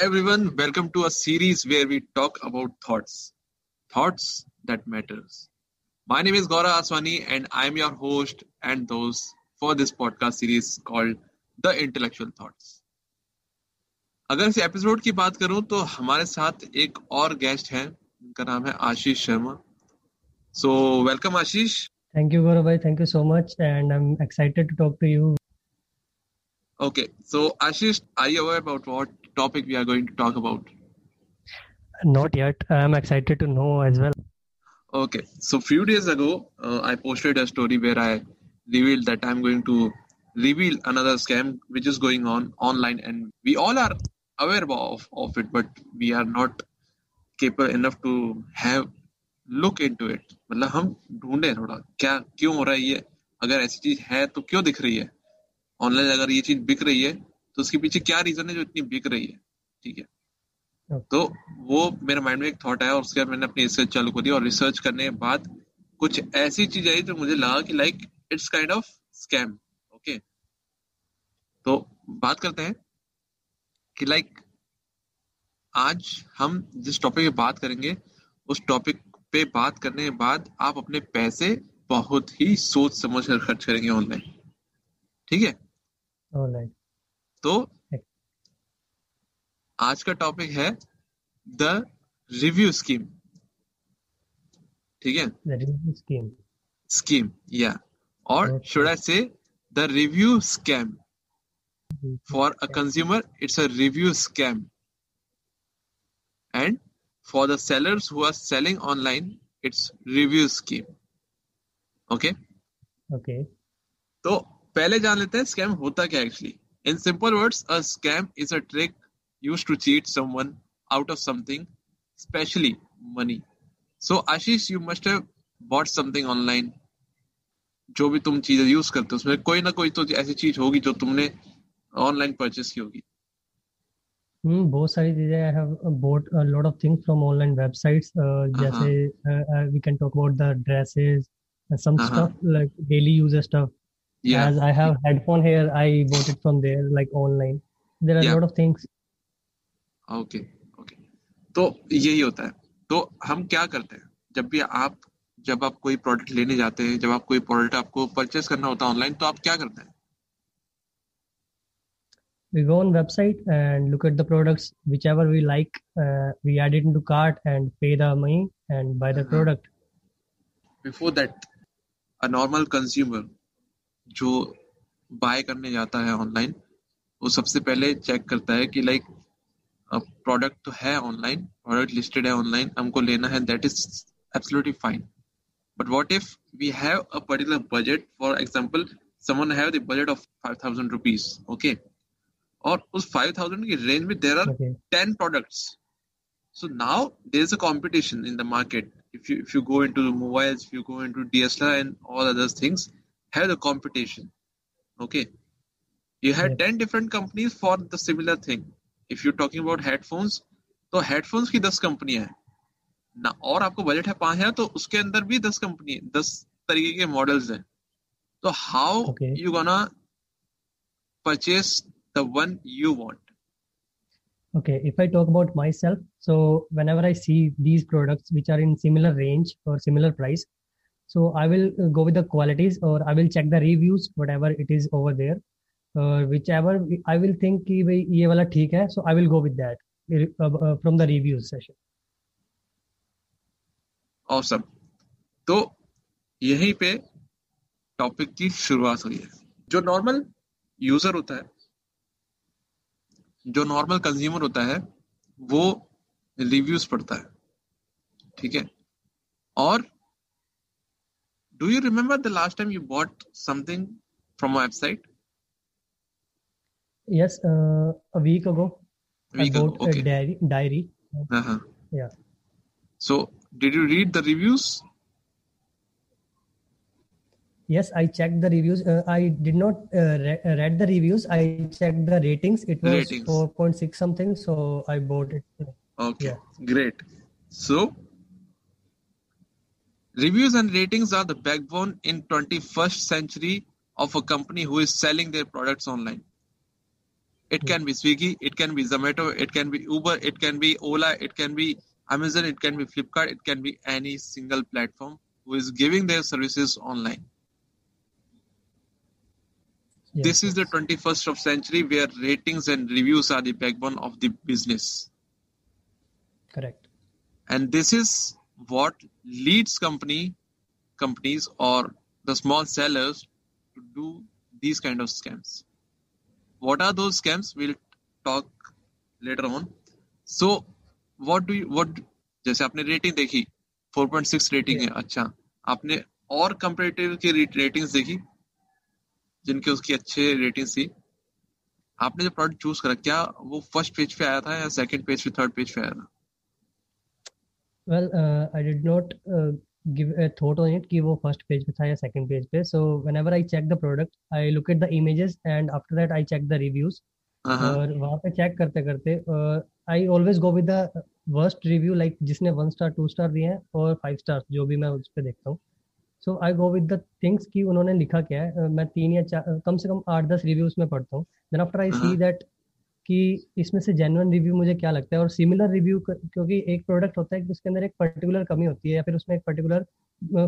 Everyone. Welcome to a series where we talk about thoughts, thoughts that matters. My name is Gaura Aswani, and I'm your host and host for this podcast series called The Intellectual Thoughts. अगर इस episode की बात करूँ तो हमारे साथ एक और गेस्ट हैं उनका नाम है Ashish Sharma so welcome Ashish Thank you, Gaurav. Thank you so much, and I'm excited to talk to you. Okay, so Ashish, are you aware about what topic we are going to talk about? Not yet. I'm excited to know as well. Okay, so few days ago, uh, I posted a story where I revealed that I'm going to reveal another scam which is going on online, and we all are aware of, of it, but we are not capable enough to have look into it मतलब हम ढूंढे थोड़ा क्या क्यों हो रहा है ये अगर ऐसी चीज है तो क्यों दिख रही है ऑनलाइन अगर ये चीज बिक रही है तो उसके पीछे क्या रीजन है जो इतनी बिक रही है ठीक है Okay. तो वो मेरे माइंड में एक थॉट आया और उसके बाद मैंने अपनी रिसर्च चालू करी और रिसर्च करने के बाद कुछ ऐसी चीज़ आई जो मुझे लगा कि like it's kind of scam okay तो बात करते हैं कि लाइक आज हम जिस टॉपिक पे बात करेंगे उस टॉपिक पे बात करने के बाद आप अपने पैसे बहुत ही सोच समझ कर खर्च करेंगे ऑनलाइन ठीक है right. तो आज का टॉपिक है द रिव्यू स्कीम ठीक है? स्कीम स्कीम या और should I say the review scam for a consumer it's a review scam and for the sellers who are selling online it's review scheme okay okay तो पहले जान लेते हैं scam होता क्या actually in simple words a scam is a trick use to cheat someone out of something specially money so Ashish you must have bought something online जो भी तुम चीज़ें यूज़ करते हो उसमें कोई ना कोई तो ऐसी चीज़ होगी जो तुमने ऑनलाइन परचेस की होगी Hmm, बहुत सारी चीज़ें I have bought a lot of things from online websites. Uh, जैसे uh, uh, we can talk about the dresses, and some Uh-huh. stuff like daily user stuff. या As I have headphone here, I bought it from there, like online. There are a Yeah. lot of things. Okay okay तो यही होता है तो हम क्या करते हैं जब भी आप जब आप कोई प्रोडक्ट लेने जाते हैं जब आप कोई प्रोडक्ट आपको परचेस करना होता है ऑनलाइन तो आप क्या करते हैं We go on website and look at the products, whichever we like. Uh, we add it into cart and pay the money and buy the Uh-huh. product. Before that a normal consumer जो buy करने जाता है online वो सबसे पहले check करता है कि लाइक प्रोडक्ट तो है ऑनलाइन प्रोडक्ट लिस्टेड है ऑनलाइन हमको लेना है that is absolutely fine but what if we have a particular budget for example someone have the budget of 5000 rupees okay और उस 5000 की रेंज में there are Okay. 10 products. So now there's a competition in the market. If you if you go into mobiles, if you go into DSLR and all other things, have the competition. Okay. You had Yes. 10 different companies for the similar thing. If you're talking about headphones, तो headphones की 10 कंपनियाँ हैं ना और आपको budget है पाँच हज़ार तो उसके अंदर भी 10 कंपनी 10 तरीके के मॉडल्स हैं तो how. You gonna purchase the one you want Okay, if I talk about myself, so whenever I see these products which are in similar range or similar price, so I will uh, go with the qualities or I will check the reviews, whatever it is over there. Uh, whichever I will think कि भाई ये वाला ठीक है, so I will go with that uh, uh, from the reviews session. Awesome तो यहीं पे topic की शुरुआत हुई है जो नॉर्मल यूज़र होता है जो नॉर्मल कंज्यूमर होता है वो रिव्यूज़ पढ़ता है ठीक है और Do you remember the last time you bought something from a website? Yes, uh, a week ago. A week I ago. bought okay. a diary. diary. Uh-huh. Yeah. So, did you read the reviews? Yes, I checked the reviews. Uh, I did not uh, re- uh, read the reviews. I checked the ratings. It was ratings. 4.6 something. So, I bought it. Okay, yeah. great. So, reviews and ratings are the backbone in 21st century of a company who is selling their products online. It can be Swiggy, it can be Zomato, it can be Uber, it can be Ola, it can be Amazon, it can be Flipkart, it can be any single platform who is giving their services online. Yes, This is the 21st of century where ratings and reviews are the backbone of the business. correct. And this is what leads company companies or the small sellers to do these kind of scams. What are those scams? We'll talk later on. So what do you what जैसे आपने rating देखी 4.6 rating है अच्छा आपने और comparative की ratings देखी जिनके उसकी अच्छे रेटिंग्स थी आपने जो प्रोडक्ट चूज़ करा क्या वो फ़र्स्ट पेज पे आया था या सेकंड पेज पे थर्ड पेज पे आया था Well, uh, I did not uh, give a thought on it कि वो first page पे था या second page पे. So whenever I check the product, I look at the images and after that I check the reviews. हाँ हाँ और वहाँ पे check करते करते uh, I always go with the worst review like जिसने one star, two star दिए हैं और five stars जो भी मैं उस पे देखता हूँ. So I go with the things कि उन्होंने लिखा क्या है. Uh, मैं तीन या चार कम से कम आठ दस reviews में पढ़ता हूँ. Then after I see हाँ। कि इसमें से जेन्युइन रिव्यू मुझे क्या लगता है? और सिमिलर रिव्यू क्योंकि एक प्रोडक्ट होता है कि उसके अंदर एक पर्टिकुलर कमी होती है या फिर उसमें एक पर्टिकुलर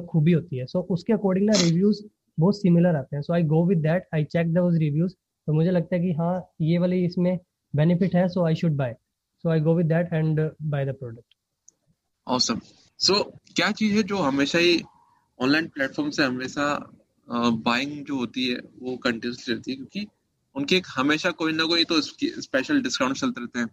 खूबी होती है। सो so, उसके अकॉर्डिंग ना रिव्यूज़ बहुत सिमिलर आते हैं। So I go with that I check those reviews तो मुझे लगता है कि हाँ ये वाली इसमें बेनिफिट है so I should buy so I go with that and buy the product awesome. So क्या चीज़ है जो हमेशा ही ऑनलाइन प्लेटफॉर्म से हमेशा बाइंग जो होती है वो कंटिन्यूसली रहती है? क्योंकि उनके एक हमेशा कोई ना कोई तो स्पेशल डिस्काउंट चलते रहते हैं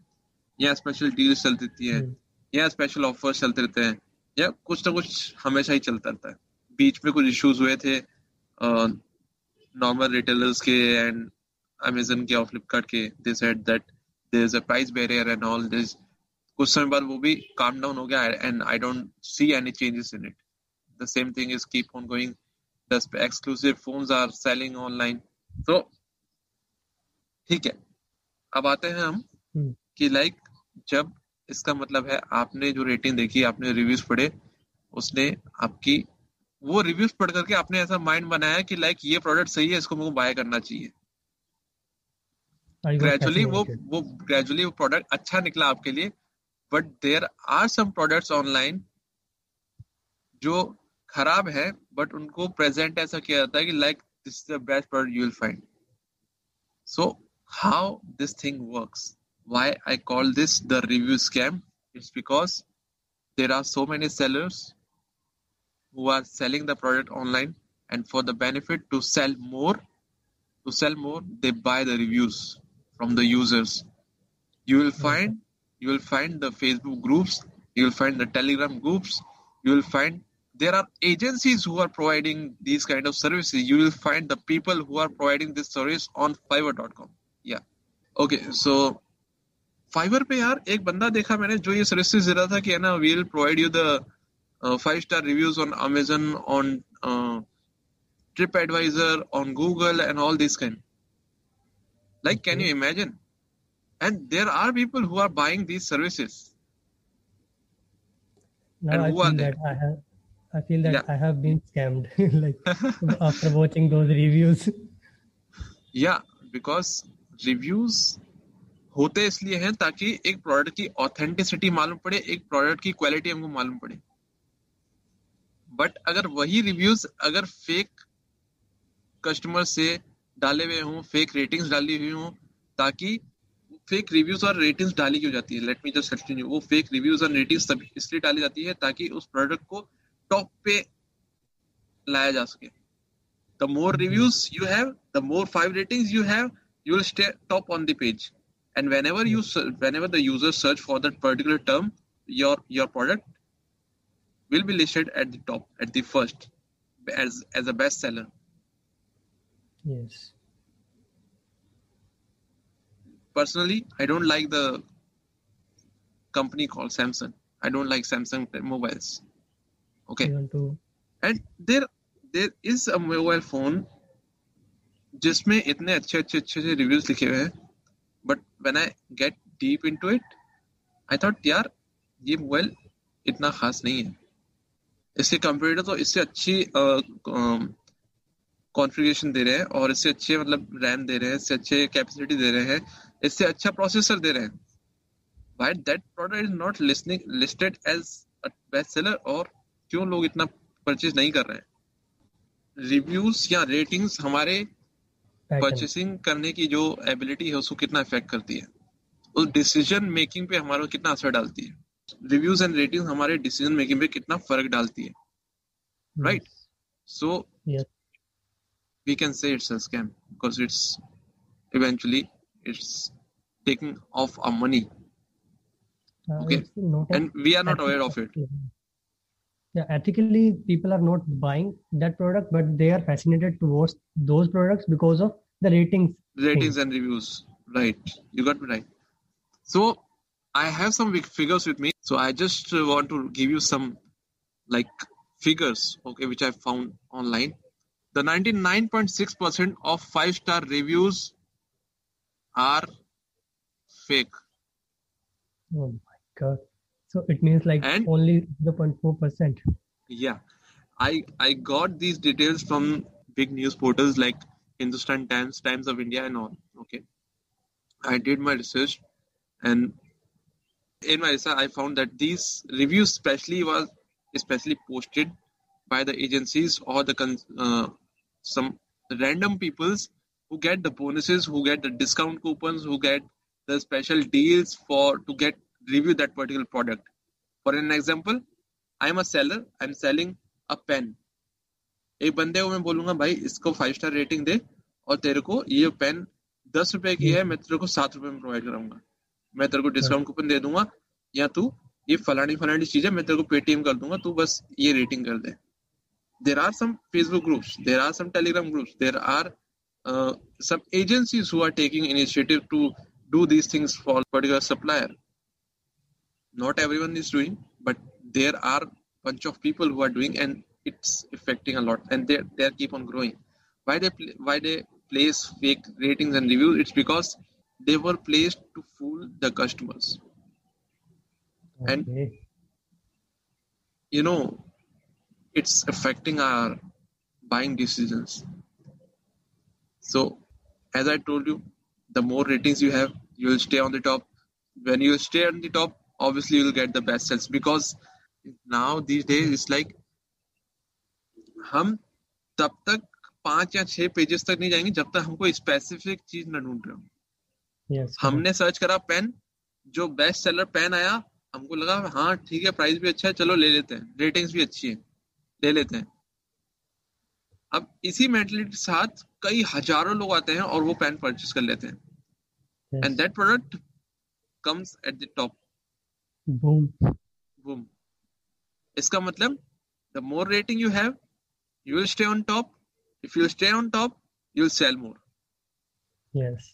या स्पेशल डील्स चलती रहती है या स्पेशल ऑफर्स चलते रहते हैं या कुछ ना कुछ हमेशा ही चलता रहता है। बीच में कुछ इश्यूज़ हुए थे नॉर्मल रिटेलर्स के एंड अमेजन के और फ्लिपकार्ट के they said that there is a price barrier and all this कुछ समय बाद वो भी काम डाउन हो गया and I don't see any changes in it the same thing is keep on going the exclusive phones are selling online तो ठीक है? अब आते हैं हम हम्म। कि लाइक जब इसका मतलब है आपने जो रेटिंग देखी आपने रिव्यूज़ पढ़े उसने आपकी वो रिव्यूज़ पढ़ करके आपने ऐसा माइंड बनाया कि लाइक ये प्रोडक्ट सही है इसको को बाय करना चाहिए। ग्रेजुअली वो वो ग्रेजुअली वो प्रोडक्ट अच्छा निकला आपके लिए but there are some products online जो खराब है बट उनको प्रेजेंट ऐसा किया जाता है कि like this is the best product you will find so how this thing works why i call this the review scam it's because there are so many sellers who are selling the product online and for the benefit to sell more to sell more they buy the reviews from the users. You will hmm. find you will find the facebook groups you will find the telegram groups you will find there are agencies who are providing these kind of services. You will find the people who are providing this service on fiverr.com Yeah. Okay, so Fiverr पे यार एक बंदा देखा मैंने जो ये services दे रहा था कि है ना we'll provide you the five star reviews on Amazon on TripAdvisor on Google and all this kind like can you imagine and there are people who are buying these services now And I who feel are they? that I have I feel that Yeah. I have been scammed like after watching those reviews या because reviews होते इसलिए हैं ताकि एक product की authenticity मालूम पड़े, एक प्रोडक्ट की क्वालिटी हमको मालूम पड़े। बट अगर वही रिव्यूज़ अगर फेक कस्टमर से डाले हुए हों फेक रेटिंग्स डाली हुई हों, ताकि फेक रिव्यूज़ और रेटिंग्स डाली क्यों जाती है? लेट मी जस्ट कंटिन्यू वो फेक रिव्यूज़ और रेटिंग्स इसलिए डाली जाती है ताकि उस प्रोडक्ट को टॉप पे लाया जा सके। The more reviews you have the more five ratings you have you will stay top on the page. And whenever you whenever the user search for that particular term your your product will be listed at the top at the first as as a bestseller. Yes. Personally i don't like the company called samsung. I don't like samsung mobiles. Okay. And there there is a mobile phone जिसमें इतने अच्छे अच्छे अच्छे से reviews लिखे हुए हैं but when I get deep into it I thought यार, ये मोबाइल इतना खास नहीं है। इसके कंपेरेटिव तो इससे अच्छी कॉन्फ़िगरेशन दे रहे हैं और इससे अच्छे मतलब रैम दे रहे हैं, इससे अच्छे कैपेसिटी दे रहे हैं, इससे अच्छा प्रोसेसर दे रहे हैं। That product is not listening, listed as a best seller और क्यों लोग इतना परचेज नहीं कर रहे हैं? रिव्यूज़ या रेटिंग्स हमारे परचेसिंग करने की जो एबिलिटी है उसको कितना इफ़ेक्ट करती है? उस डिसीज़न मेकिंग पे हमारा कितना असर डालती है? रिव्यूज़ एंड रेटिंग हमारे डिसीज़न मेकिंग पे कितना फ़र्क डालती है? Right so we can say it's scam because it's eventually it's taking of a money okay and we are not aware of it Yeah, ethically, people are not buying that product, but they are fascinated towards those products because of the ratings. ratings and reviews. Right. You got me right. So i have some big figures with me. So i just want to give you some like figures okay which i found online. The 99.6% of five star reviews are fake. Oh my god! So it means like And- only 0.4 percent. yeah. I i got these details from big news portals like Hindustan Times, Times of India, and all. Okay, I did my research, and in my research, I found that these reviews, especially, was especially posted by the agencies or the uh, some random peoples who get the bonuses, who get the discount coupons, who get the special deals for to get review that particular product. For an example, I'm a seller. I'm selling a pen एक बंदे को मैं बोलूँगा, भाई, इसको five star rating दे और तेरे को ये पेन दस रुपए की है, मैं तेरे को सात रुपए में प्रोवाइड कराऊँगा। मैं तेरे को डिस्काउंट कूपन दे दूँगा या तू ये फलानी फलानी चीज़ है मैं तेरे को पेटीएम कर दूँगा, तू बस ये रेटिंग कर दे। There are some Facebook groups there are some Telegram groups there are some agencies who are taking initiative to do these things for particular supplier. Not everyone is doing, but there are bunch of people who are doing and it's affecting a lot and they they keep on growing. Why they why they place fake ratings and reviews? It's because they were placed to fool the customers. And- you know it's affecting our buying decisions. So as i told you the more ratings you have you will stay on the top. When you stay on the top obviously you will get the best sales because now these days it's like हम तब तक पाँच या छह pages तक नहीं जाएँगे जब तक हमको स्पेसिफिक चीज़ न ढूंढ रहे हो। Yes. हमने सर्च करा पेन जो बेस्ट सेलर पेन आया हमको लगा हाँ ठीक है प्राइस भी अच्छा है चलो ले लेते हैं। रेटिंग्स भी अच्छी है ले लेते हैं। अब इसी मेंटलिटी के साथ कई हज़ारों लोग आते हैं और वो पेन परचेज कर लेते हैं। And that product comes at the top Boom. Boom इसका मतलब the more rating you have You will stay on top if you stay on top you will sell more Yes.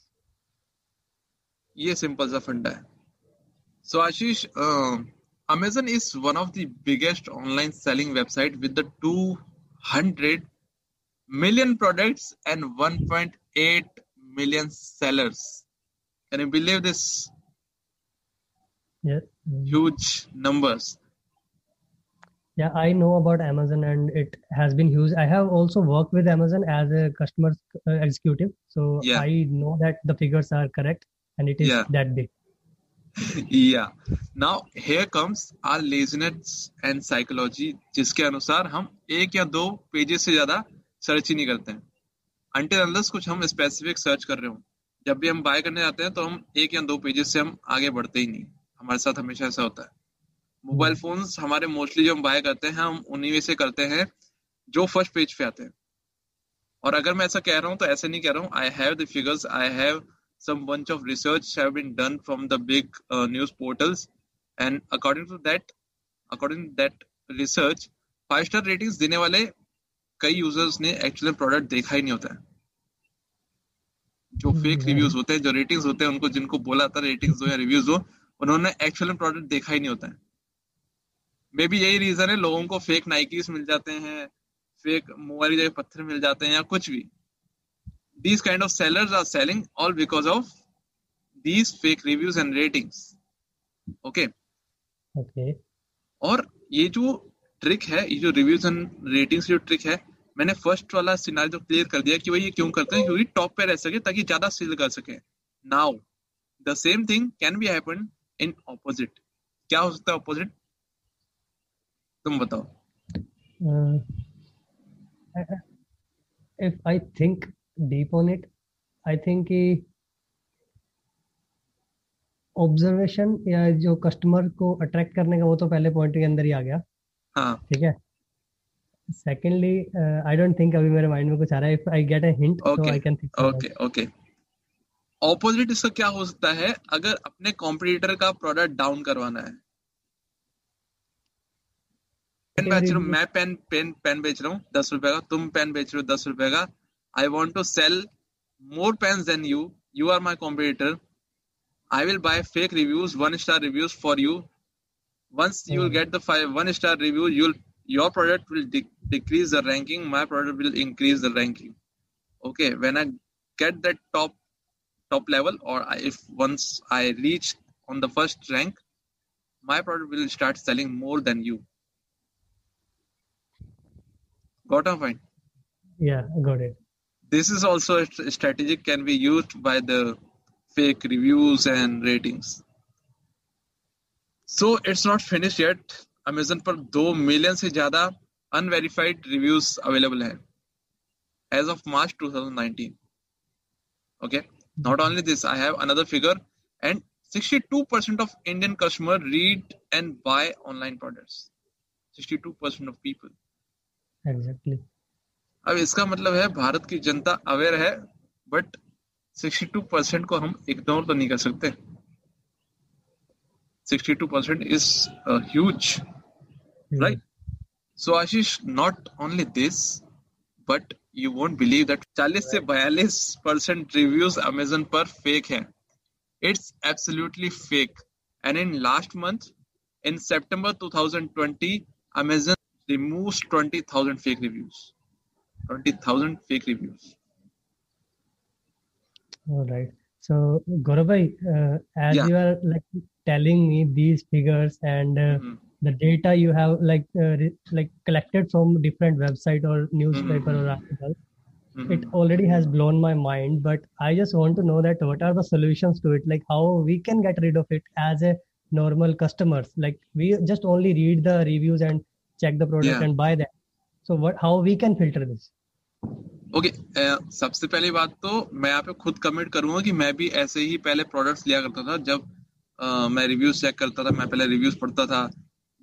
ये simple सा फंडा है so Ashish Amazon is one of the biggest online selling website with the 200 million products and 1.8 million sellers can you believe this Yeah. Mm. huge numbers Yeah, I know about Amazon and it has been used. I have also worked with Amazon as a customer uh, executive. So Yeah. I know that the figures are correct and it is Yeah. that big. yeah now here comes our laziness and psychology जिसके अनुसार हम एक या दो pages से ज़्यादा search ही नहीं करते हैं अंटिल अनलेस कुछ हम स्पेसिफिक सर्च कर रहे हो जब भी हम बाय करने जाते हैं तो हम एक या दो पेजेस से हम आगे बढ़ते ही नहीं हमारे साथ हमेशा ऐसा होता है मोबाइल फोन्स हमारे मोस्टली जो हम बाय करते हैं हम उन्हीं में से करते हैं जो फ़र्स्ट पेज पे आते हैं। और अगर मैं ऐसा कह रहा हूँ तो ऐसे नहीं कह रहा हूँ। I have the figures I have some bunch of research have been done from the big uh, news portals. And according to that according to that research five star ratings देने वाले कई यूज़र्स ने actually product देखा ही नहीं होता है। जो fake Hmm. Reviews होते हैं जो रेटिंग्स होते हैं उनको जिनको बोला था रेटिंग्स दो या रिव्यूज़ दो उन्होंने एक्चुअल प्रोडक्ट देखा ही नहीं होता है। मे बी यही रीजन है लोगों को फेक नाइकीस मिल जाते हैं फेक मोबाइल जगह पत्थर मिल जाते हैं या कुछ भी। These kind of sellers are selling all because of these fake reviews and ratings. Okay? Okay. और ये जो ट्रिक है ये जो रिव्यूज़ एंड रेटिंग्स जो ट्रिक है मैंने फ़र्स्ट वाला सिनारी तो क्लियर कर दिया कि भाई ये क्यों करते हैं क्योंकि टॉप पे रह सके ताकि ज़्यादा सेल कर सके। Now the same thing can be happen in opposite क्या हो सकता है ऑपोजिट तुम बताओ। Uh, if I think deep on it, I think कि ऑब्जर्वेशन या जो कस्टमर को अट्रैक्ट करने का वो तो पहले पॉइंट के अंदर ही आ गया। हाँ। ठीक है? सेकेंडली आई डोंट थिंक अभी मेरे माइंड में कुछ आ रहा है। If I get a hint Okay. I can think okay okay opposite इसका क्या हो सकता है? अगर अपने कॉम्पिटिटर का प्रोडक्ट डाउन करवाना है। पेन बेच रहा हूँ मैं पेन पेन पेन बेच रहा हूँ दस रुपए का तुम पेन बेच रहे हो दस रुपए का I want to sell more pen then you you are my competitor I will buy fake reviews one star reviews for you once you will Hmm. get the five one star review you'll your product will de- decrease the ranking my product will increase the ranking okay when i get that top top level or I, if once i reach on the first rank my product will start selling more than you got a point yeah got it this is also a st- strategy can be used by the fake reviews and ratings so it's not finished yet amazon पर दो million से ज्यादा unverified reviews available हैं as of march 2019 okay not only this i have another figure and 62% of indian customer read and buy online products 62% of people exactly exactly. अब इसका मतलब है भारत की जनता अवेयर है बट 62 परसेंट को हम इग्नोर तो नहीं कर सकते। Not only this but you won't believe that 40 से 42 परसेंट रिव्यूज़ अमेजोन पर फेक है। It's absolutely fake and in last month in September two thousand twenty Amazon removes 20000 fake reviews 20000 fake reviews All right. So, Gaurav, uh, as Yeah. you are like telling me these figures and uh, Mhm. the data you have like uh, re- like collected from different website or newspaper Mhm. or article, Mhm. it already has blown my mind. But I just want to know that what are the solutions to it? Like how we can get rid of it as a normal customers. Like we just only read the reviews and check the product Yeah. and buy them. So what? How we can filter this? Okay okay, सबसे पहली बात तो मैं यहाँ पे खुद comment करूँगा कि मैं भी ऐसे ही पहले प्रोडक्ट्स लिया करता था जब अ, मैं रिव्यूज़ चेक करता था मैं पहले रिव्यूज़ पढ़ता था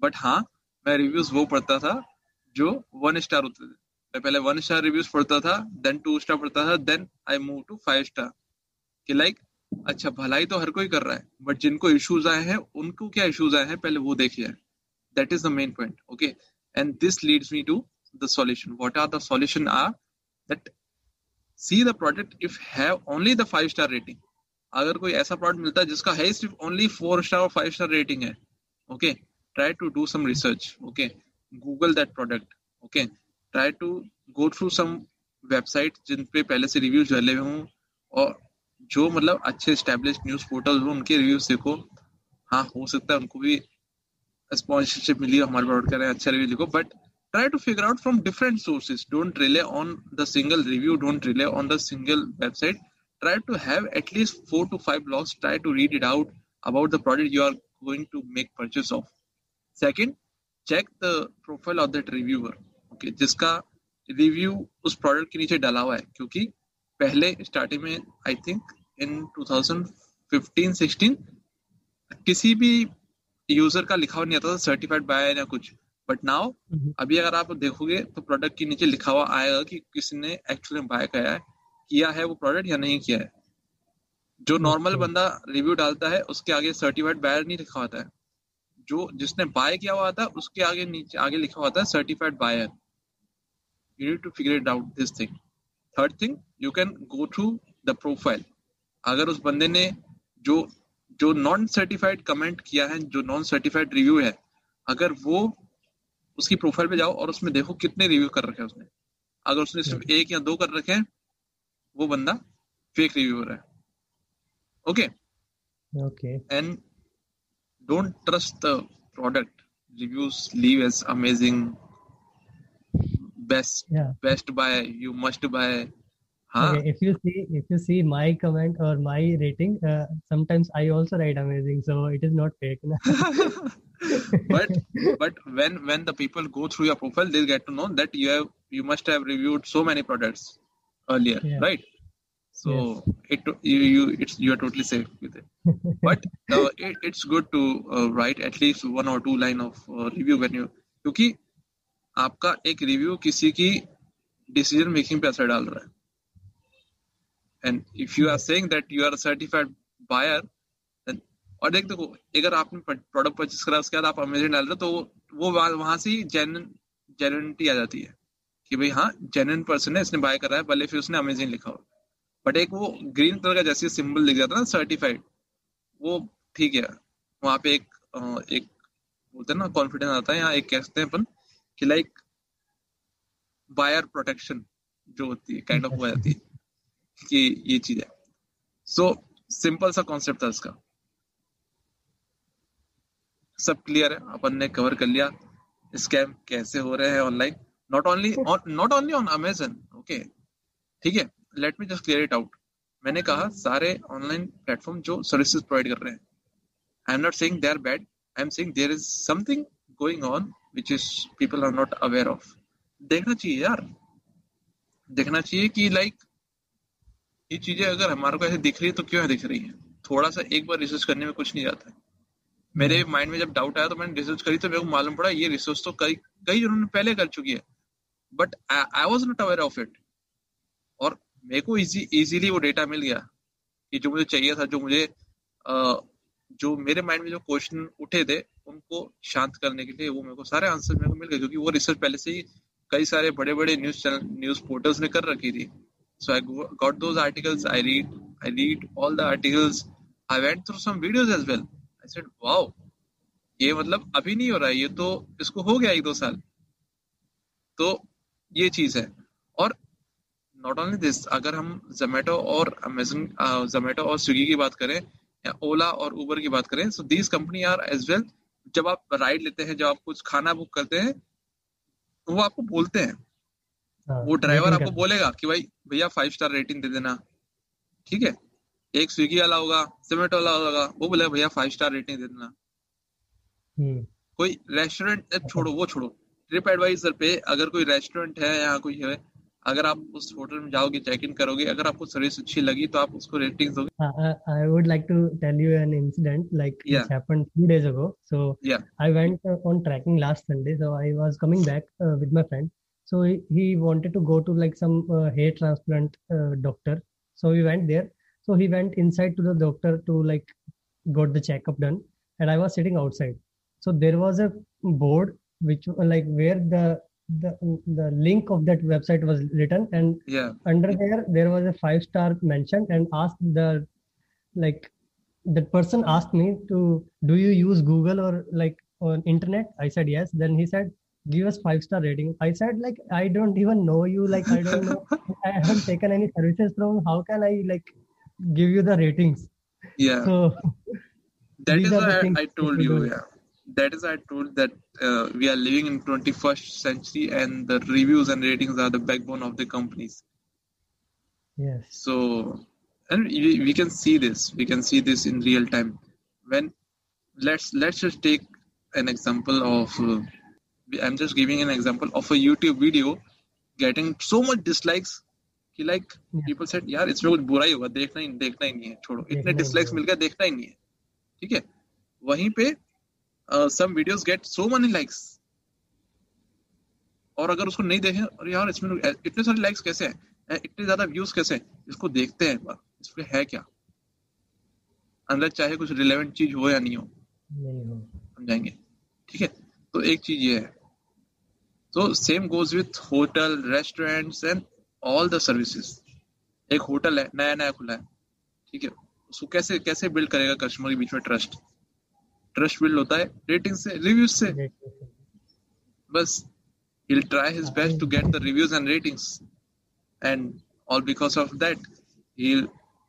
बट हाँ मैं रिव्यूज़ वो पढ़ता था जो वन स्टार होते थे मैं पहले वन स्टार रिव्यूज़ पढ़ता था देन टू स्टार पढ़ता था then I move to five star कि लाइक अच्छा भलाई तो हर कोई कर रहा है बट जिनको इश्यूज़ आए हैं उनको क्या इश्यूज़ आए हैं पहले वो देखिए that is the main point okay and this leads me to the solution what are the solution are that see the product, if have only the five star rating. अगर कोई ऐसा प्रोडक्ट मिलता है जिसका है सिर्फ़ ओनली फोर स्टार और five star rating है okay try to do some research okay Google that product okay try to go through some website जिन पे पहले से रिव्यूज़ डले हुए हों और जो मतलब अच्छे स्टैब्लिश न्यूज़ पोर्टल हो, उनके रिव्यूज़ देखो। हाँ हो सकता है उनको भी स्पॉन्सरशिप मिली हो, हमारे प्रोडक्ट कर अच्छा रिव्यू लिखो but try to figure out from different sources don't rely on the single review don't rely on the single website try to have at least four to five blogs try to read it out about the product you are going to make purchase of second check the profile of that reviewer okay जिसका review उस product के नीचे डाला हुआ है, क्योंकि पहले starting में I think in two thousand fifteen sixteen किसी भी यूज़र का लिखा हुआ नहीं आता था सर्टिफाइड बाय या कुछ। But now Mhm. अभी अगर आप देखोगे तो प्रोडक्ट के नीचे लिखा हुआ आएगा कि किसने एक्चुअली बाय किया है किया है वो प्रोडक्ट या नहीं किया है। जो नॉर्मल बंदा रिव्यू डालता है उसके आगे सर्टिफाइड बायर नहीं लिखा होता है। जो जिसने बाय किया हुआ था उसके आगे नीचे आगे लिखा हुआ था certified buyer you need to figure it out this thing third thing you can go through the profile अगर उस बंदे ने जो जो नॉन सर्टिफाइड कमेंट किया है जो नॉन सर्टिफाइड रिव्यू है अगर वो उसकी प्रोफ़ाइल पे जाओ और उसमें देखो कितने रिव्यू कर रखे हैं उसने। अगर उसने सिर्फ़ एक या दो कर रखे हैं वो बंदा फेक रिव्यूअर है okay Okay. and don't trust the product. Reviews leave as amazing best Yeah. best buy you must हाँ Okay, if you see if you see my comment or my rating, uh, sometimes I also write amazing, so it is not fake. but but when when the people go through your profile they'll get to know that you have you must have reviewed so many products earlier Yeah. right so yes. it you, you it's you are totally safe with it but uh, it, it's good to uh, write at least one or two line of uh, review when you क्योंकि आपका एक review किसी की decision making पे असर डाल रहा है and if you are saying that you are certified buyer और देख देखो, अगर आपने प्रोडक्ट परचेस करा, उसके बाद आप अमेजन डाल रहे हो तो वो वहाँ से जेन्युइन जेन्युइनिटी आ जाती है कि भाई हाँ जेन्युइन पर्सन है, इसने बाय करा है, भले फिर उसने अमेजन लिखा हो। बट एक वो ग्रीन कलर का जैसे सिंबल दिख जाता है ना सर्टिफाइड वो ठीक है। वहाँ पे एक एक बोलते हैं ना कॉन्फिडेंस आता है यहाँ एक कहते हैं अपन कि लाइक बायर प्रोटेक्शन जो होती है काइंड ऑफ़ हो जाती है। कि ये चीज़ है। सो सिंपल सा कॉन्सेप्ट था इसका। सब क्लियर है? अपन ने कवर कर लिया। स्कैम कैसे हो रहे हैं online not only not only on Amazon okay ठीक है? Let me just clear it out मैंने कहा सारे ऑनलाइन प्लेटफॉर्म जो सर्विसेज़ प्रोवाइड कर रहे हैं I am not saying they are bad I am saying there is something going on which is people are not aware of देखना चाहिए यार। देखना चाहिए कि लाइक ये चीज़ें अगर हमारे को ऐसे दिख रही है तो क्यों दिख रही है? थोड़ा सा एक बार रिसर्च करने में कुछ नहीं जाता है। मेरे माइंड में जब डाउट आया तो मैंने रिसर्च करी तो मेरे को मालूम पड़ा ये रिसर्च तो कई कई जनों ने पहले कर चुकी है। But I was not aware of it और मेरे को इजी इजीली वो डेटा मिल गया कि जो मुझे चाहिए था जो मुझे अ, जो मेरे माइंड में जो क्वेश्चन उठे थे उनको शांत करने के लिए वो मेरे को सारे आंसर मेरे को मिल गए क्योंकि वो रिसर्च पहले से ही कई सारे बड़े बड़े न्यूज़ चैनल न्यूज़ पोर्टल्स ने कर रखी थी। So I got those articles I read I read all the articles I went through some videos as well I said wow ये मतलब अभी नहीं हो रहा है ये तो इसको हो गया एक दो साल. तो ये चीज़ है। और नॉट ओनली दिस अगर हम जोमेटो और अमेजन जोमेटो और स्विगी की बात करें या ओला और उबर की बात करें so these company are as well जब आप राइड लेते हैं जब आप कुछ खाना बुक करते हैं तो वो आपको बोलते हाँ, वो ड्राइवर आपको बोलेगा कि भाई भैया फाइव स्टार रेटिंग दे देना ठीक है एक स्विगी वाला होगा जोमेटो वाला होगा वो बोलेगा भैया फाइव स्टार रेटिंग दे देना हम्म, कोई रेस्टोरेंट छोड़ो वो छोड़ो ट्रिप एडवाइजर पे अगर कोई रेस्टोरेंट है या कोई है अगर आप उस होटल में जाओगे चेक इन करोगे अगर आपको सर्विस अच्छी लगी तो आप उसको रेटिंग दोगे Uh, I, I would like to tell you an incident like Yeah. which happened few days ago. So Yeah. I went uh, on trekking last Sunday. So I was coming back with my friend. So he, he wanted to go to like some uh, hair transplant uh, doctor. So we went there. So he went inside to the doctor to like got the checkup done, and I was sitting outside. So there was a board which uh, like where the the the link of that website was written and yeah under there there was a five star mention and asked the like that person asked me to do you use google or like on internet i said yes then he said give us five star rating. I said like i don't even know you like i don't know. I haven't taken any services from how can i like give you the ratings? Yeah. So that is why things I told you do. yeah. That is why I told that uh, we are living in 21st century and the reviews and ratings are the backbone of the companies. Yes. So and we, we can see this. We can see this in real time. When let's let's just take an example of uh, i'm just giving an example of a youtube video getting so much dislikes कि like Yeah. people said यार इसमें कुछ बुरा ही होगा देखना ही देखना ही नहीं है छोड़ो। इतने डिसलाइक्स मिल गया देखना ही नहीं है। ठीक है? वहीं पे some videos get so money likes और अगर उसको नहीं देखें और यार इसमें इतने सारे लाइक्स कैसे हैं? इतने ज़्यादा व्यूज़ कैसे हैं? इसको देखते हैं एक बार। इसमें है क्या? अंदर चाहे कुछ रिलेवेंट चीज़ हो या नहीं हो नहीं हो। समझाएँगे ठीक है? तो एक चीज़ ये है। तो same goes with hotel restaurants and all the services एक होटल है नया नया खुला है। ठीक है? उसको कैसे कैसे बिल्ड करेगा कस्टमर के बीच में ट्रस्ट ट्रस्ट बिल्ड होता है रेटिंग से रिव्यूज़ से। बस, he'll try his best to get the reviews and ratings. And all because of that, he'll,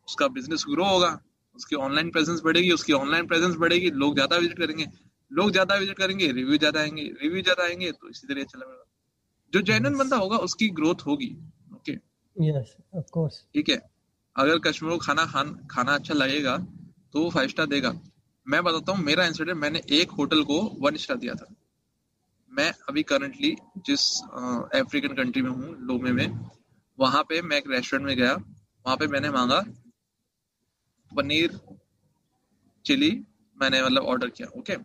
उसका बिज़नेस ग्रो होगा। उसकी ऑनलाइन प्रेजेंस बढ़ेगी, उसकी ऑनलाइन प्रेजेंस बढ़ेगी। लोग ज़्यादा विज़िट करेंगे। लोग ज़्यादा विज़िट करेंगे रिव्यू ज़्यादा आएँगे रिव्यू ज़्यादा आएँगे तो इसी तरह चला रहेगा जो जेन्युइन बंदा होगा उसकी ग्रोथ होगी ओके yes of course. ठीक है? अगर कस्टमर को खाना खान, खाना अच्छा लगेगा तो वो फाइव स्टार देगा। मैं बताता हूँ मेरा इंसिडेंट मैंने एक होटल को वन स्टार दिया था। मैं अभी करंटली जिस अफ्रीकन कंट्री में हूँ लोमे में वहाँ पे मैं एक रेस्टोरेंट में गया। वहाँ पे मैंने मांगा पनीर चिली मैंने मतलब ऑर्डर किया okay and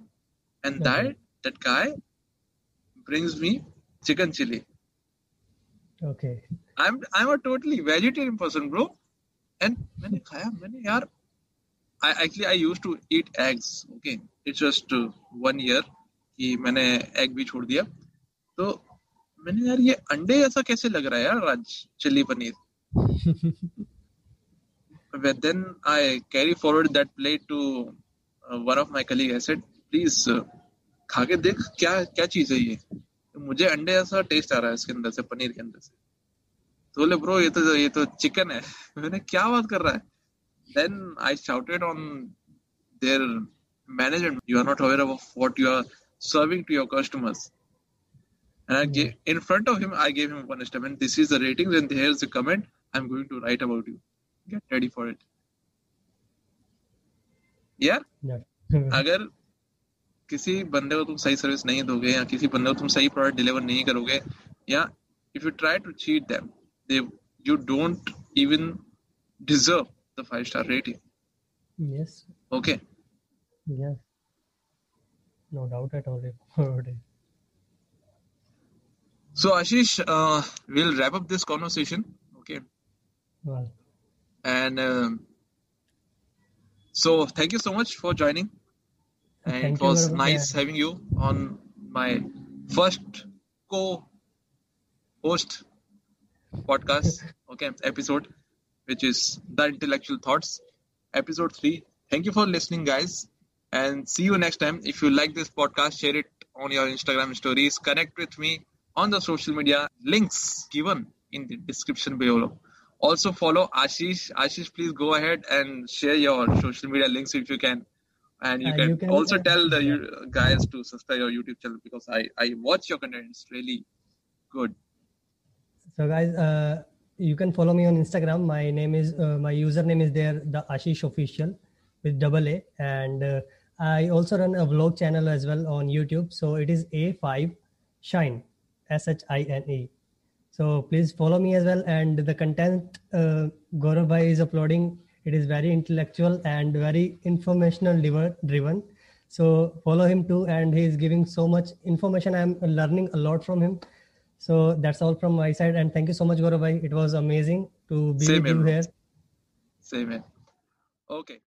That that guy brings me chicken chilli okay I am I am a totally vegetarian person bro and मैंने खाया मैंने यार I actually I used to eat eggs okay it's just one year कि मैंने egg भी छोड़ दिया तो मैंने यार ये अंडे ऐसा कैसे लग रहा है यार आज chilli paneer But then I carry forward that plate to uh, one of my colleague. I said, please खा के देख क्या क्या चीज़ है ये। मुझे अंडे ऐसा टेस्ट आ रहा है इसके अंदर से पनीर के अंदर से। तो बोले ब्रो ये तो ये तो चिकन है। मैंने क्या बात कर रहा है? Then I shouted on there management you are not aware of what you are serving to your customers and I in front of him I gave him one statement this is the ratings and there is a comment I am going to write about you get ready for it यार अगर किसी बंदे को तुम सही service नहीं दोगे या किसी बंदे को तुम सही प्रोडक्ट डिलीवर नहीं करोगे या if you try to cheat them they you don't even deserve the five star rating yes okay yes no doubt at all so Ashish will wrap up this conversation okay and so thank you so much for joining and Thank it was nice having you on my first co host podcast okay episode which is the intellectual thoughts episode 3 thank you for listening guys. And see you next time. If you like this podcast share it on your instagram stories. Connect with me on the social media. Links given in the description below. Also follow ashish. Ashish please go ahead and share your social media links if you can and you, Uh, can, you can, also uh, tell the yeah. guys to subscribe your youtube channel because i i watch your content it's really good So guys, uh, you can follow me on Instagram. My name is uh, my username is there, the Ashish Official with double A, and uh, I also run a vlog channel as well on YouTube. So it is A5 Shine, S H I N E. So please follow me as well. And the content uh, Gaurav is uploading, it is very intellectual and very informational driven-. So follow him too, and he is giving so much information. I'm learning a lot from him. So that's all from my side, and thank you so much, Gaurav. It was amazing to be Same with you here, bro. here. same here okay